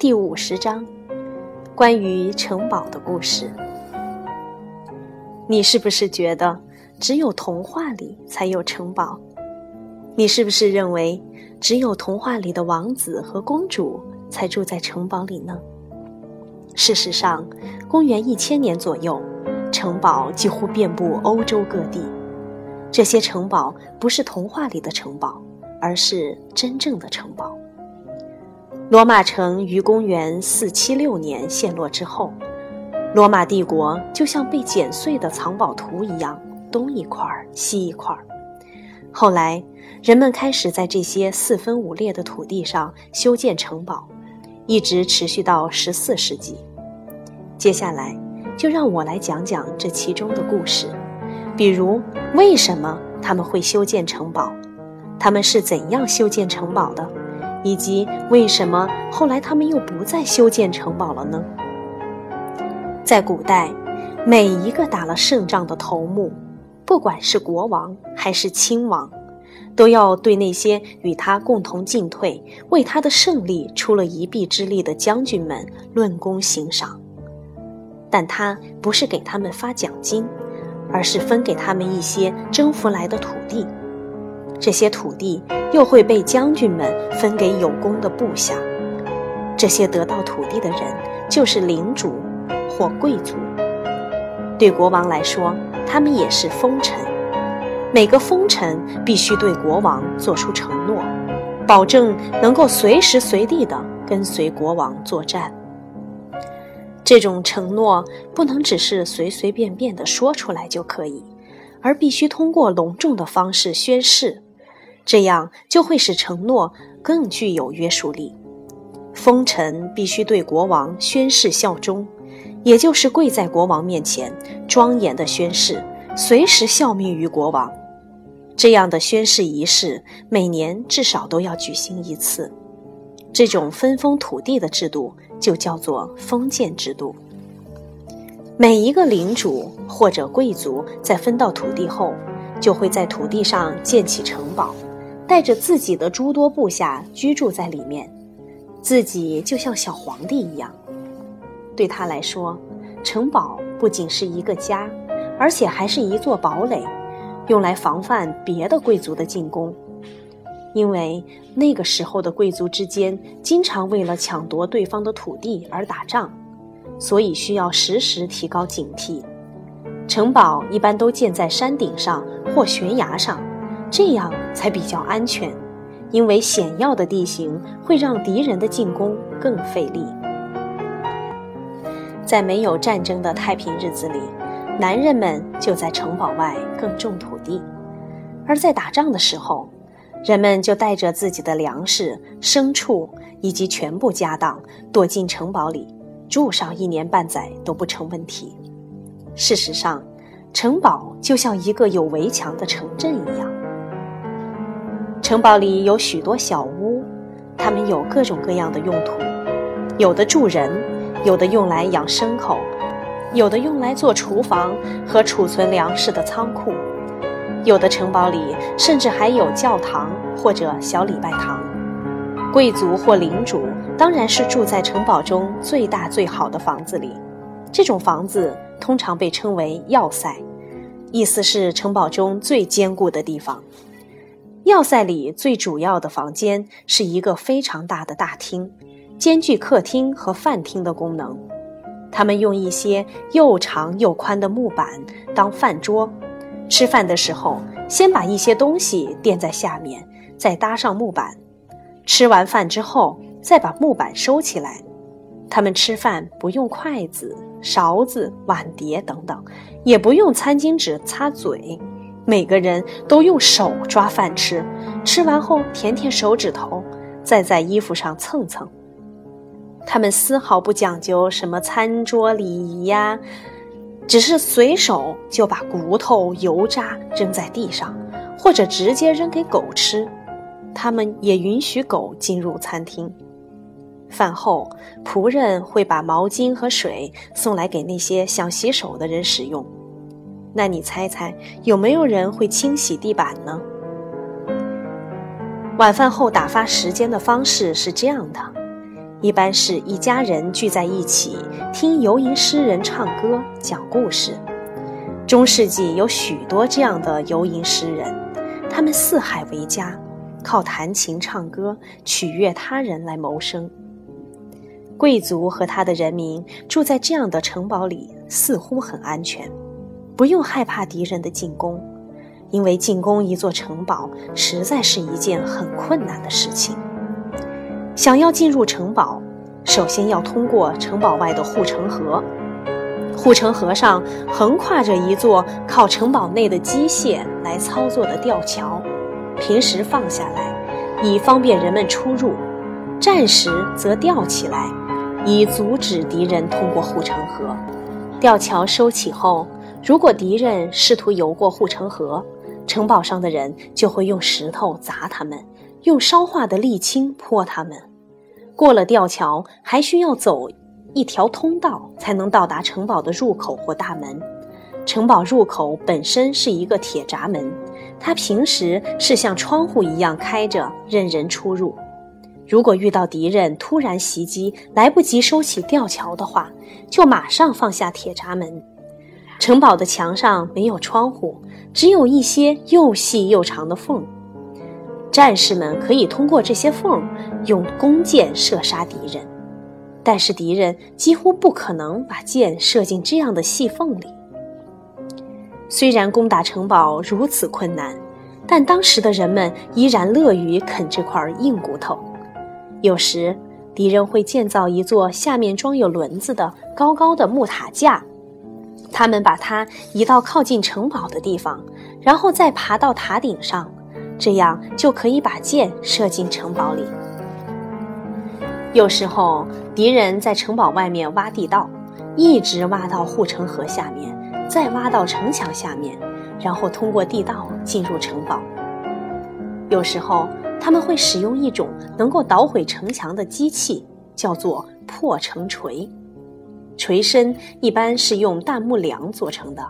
第五十章，关于城堡的故事。你是不是觉得只有童话里才有城堡？你是不是认为只有童话里的王子和公主才住在城堡里呢？事实上，公元一千年左右，城堡几乎遍布欧洲各地。这些城堡不是童话里的城堡，而是真正的城堡。罗马城于公元四七六年陷落之后，罗马帝国就像被剪碎的藏宝图一样，东一块儿西一块儿。后来，人们开始在这些四分五裂的土地上修建城堡，一直持续到十四世纪。接下来，就让我来讲讲这其中的故事，比如为什么他们会修建城堡，他们是怎样修建城堡的。以及为什么后来他们又不再修建城堡了呢？在古代，每一个打了胜仗的头目，不管是国王还是亲王，都要对那些与他共同进退、为他的胜利出了一臂之力的将军们论功行赏。但他不是给他们发奖金，而是分给他们一些征服来的土地。这些土地又会被将军们分给有功的部下，这些得到土地的人就是领主或贵族。对国王来说，他们也是封臣。每个封臣必须对国王做出承诺，保证能够随时随地地跟随国王作战。这种承诺不能只是随随便便地说出来就可以，而必须通过隆重的方式宣誓。这样就会使承诺更具有约束力。封臣必须对国王宣誓效忠，也就是跪在国王面前，庄严的宣誓，随时效命于国王。这样的宣誓仪式每年至少都要举行一次。这种分封土地的制度就叫做封建制度。每一个领主或者贵族在分到土地后，就会在土地上建起城堡。带着自己的诸多部下居住在里面，自己就像小皇帝一样。对他来说，城堡不仅是一个家，而且还是一座堡垒，用来防范别的贵族的进攻。因为那个时候的贵族之间经常为了抢夺对方的土地而打仗，所以需要时时提高警惕。城堡一般都建在山顶上或悬崖上。这样才比较安全，因为险要的地形会让敌人的进攻更费力。在没有战争的太平日子里，男人们就在城堡外耕种土地；而在打仗的时候，人们就带着自己的粮食、牲畜以及全部家当躲进城堡里，住上一年半载都不成问题。事实上，城堡就像一个有围墙的城镇一样。城堡里有许多小屋，它们有各种各样的用途，有的住人，有的用来养牲口，有的用来做厨房和储存粮食的仓库，有的城堡里甚至还有教堂或者小礼拜堂。贵族或领主当然是住在城堡中最大最好的房子里，这种房子通常被称为要塞，意思是城堡中最坚固的地方。要塞里最主要的房间是一个非常大的大厅，兼具客厅和饭厅的功能。他们用一些又长又宽的木板当饭桌，吃饭的时候先把一些东西垫在下面，再搭上木板。吃完饭之后再把木板收起来。他们吃饭不用筷子、勺子、碗碟等等，也不用餐巾纸擦嘴。每个人都用手抓饭吃，吃完后舔舔手指头，再在衣服上蹭蹭。他们丝毫不讲究什么餐桌礼仪呀，只是随手就把骨头、油渣扔在地上，或者直接扔给狗吃。他们也允许狗进入餐厅。饭后，仆人会把毛巾和水送来给那些想洗手的人使用。那你猜猜，有没有人会清洗地板呢？晚饭后打发时间的方式是这样的：一般是一家人聚在一起听游吟诗人唱歌讲故事。中世纪有许多这样的游吟诗人，他们四海为家，靠弹琴唱歌取悦他人来谋生。贵族和他的人民住在这样的城堡里，似乎很安全，不用害怕敌人的进攻，因为进攻一座城堡实在是一件很困难的事情。想要进入城堡，首先要通过城堡外的护城河。护城河上横跨着一座靠城堡内的机械来操作的吊桥，平时放下来，以方便人们出入；战时则吊起来，以阻止敌人通过护城河。吊桥收起后，如果敌人试图游过护城河，城堡上的人就会用石头砸他们，用烧化的沥青泼他们。过了吊桥，还需要走一条通道才能到达城堡的入口或大门。城堡入口本身是一个铁闸门，它平时是像窗户一样开着，任人出入。如果遇到敌人突然袭击，来不及收起吊桥的话，就马上放下铁闸门。城堡的墙上没有窗户，只有一些又细又长的缝。战士们可以通过这些缝用弓箭射杀敌人，但是敌人几乎不可能把箭射进这样的细缝里。虽然攻打城堡如此困难，但当时的人们依然乐于啃这块硬骨头。有时，敌人会建造一座下面装有轮子的高高的木塔架，他们把它移到靠近城堡的地方，然后再爬到塔顶上。这样就可以把箭射进城堡里。有时候，敌人在城堡外面挖地道，一直挖到护城河下面，再挖到城墙下面，然后通过地道进入城堡。有时候，他们会使用一种能够捣毁城墙的机器，叫做破城锤。锤身一般是用大木梁做成的，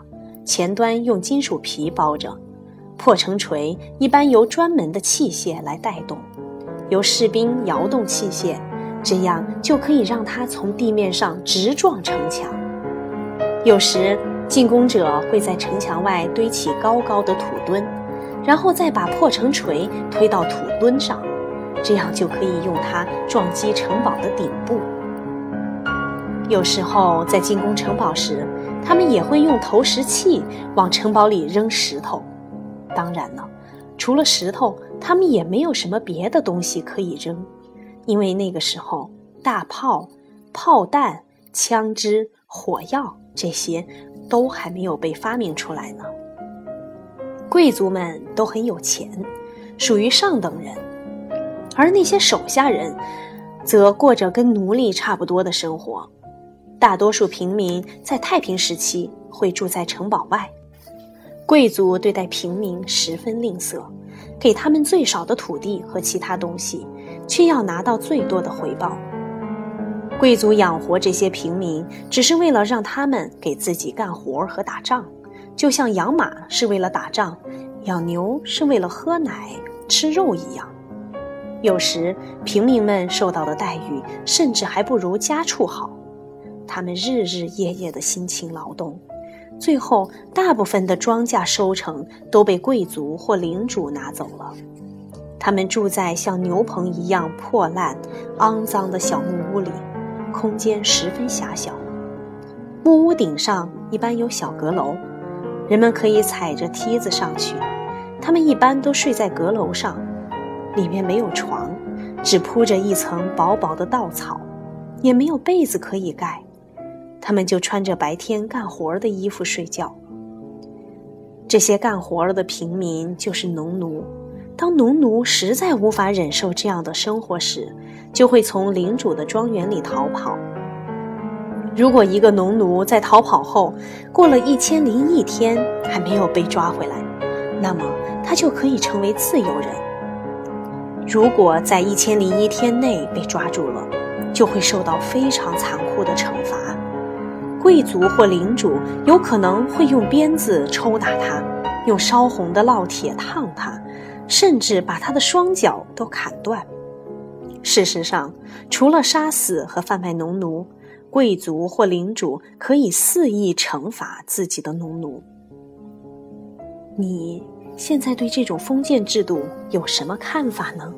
前端用金属皮包着。破城锤一般由专门的器械来带动，由士兵摇动器械，这样就可以让它从地面上直撞城墙。有时进攻者会在城墙外堆起高高的土墩，然后再把破城锤推到土墩上，这样就可以用它撞击城堡的顶部。有时候在进攻城堡时，他们也会用投石器往城堡里扔石头。当然了，除了石头，他们也没有什么别的东西可以扔，因为那个时候大炮、炮弹、枪支、火药这些都还没有被发明出来呢。贵族们都很有钱，属于上等人，而那些手下人则过着跟奴隶差不多的生活。大多数平民在太平时期会住在城堡外。贵族对待平民十分吝啬，给他们最少的土地和其他东西，却要拿到最多的回报。贵族养活这些平民，只是为了让他们给自己干活和打仗，就像养马是为了打仗，养牛是为了喝奶吃肉一样。有时平民们受到的待遇，甚至还不如家畜好，他们日日夜夜的辛勤劳动。最后，大部分的庄稼收成都被贵族或领主拿走了。他们住在像牛棚一样破烂、肮脏的小木屋里，空间十分狭小。木屋顶上一般有小阁楼，人们可以踩着梯子上去。他们一般都睡在阁楼上，里面没有床，只铺着一层薄薄的稻草，也没有被子可以盖。他们就穿着白天干活的衣服睡觉。这些干活的平民就是农奴。当农奴实在无法忍受这样的生活时，就会从领主的庄园里逃跑。如果一个农奴在逃跑后过了一千零一天还没有被抓回来，那么他就可以成为自由人。如果在一千零一天内被抓住了，就会受到非常残酷的惩罚。贵族或领主有可能会用鞭子抽打他，用烧红的烙铁烫他，甚至把他的双脚都砍断。事实上，除了杀死和贩卖农奴，贵族或领主可以肆意惩罚自己的农奴。你现在对这种封建制度有什么看法呢？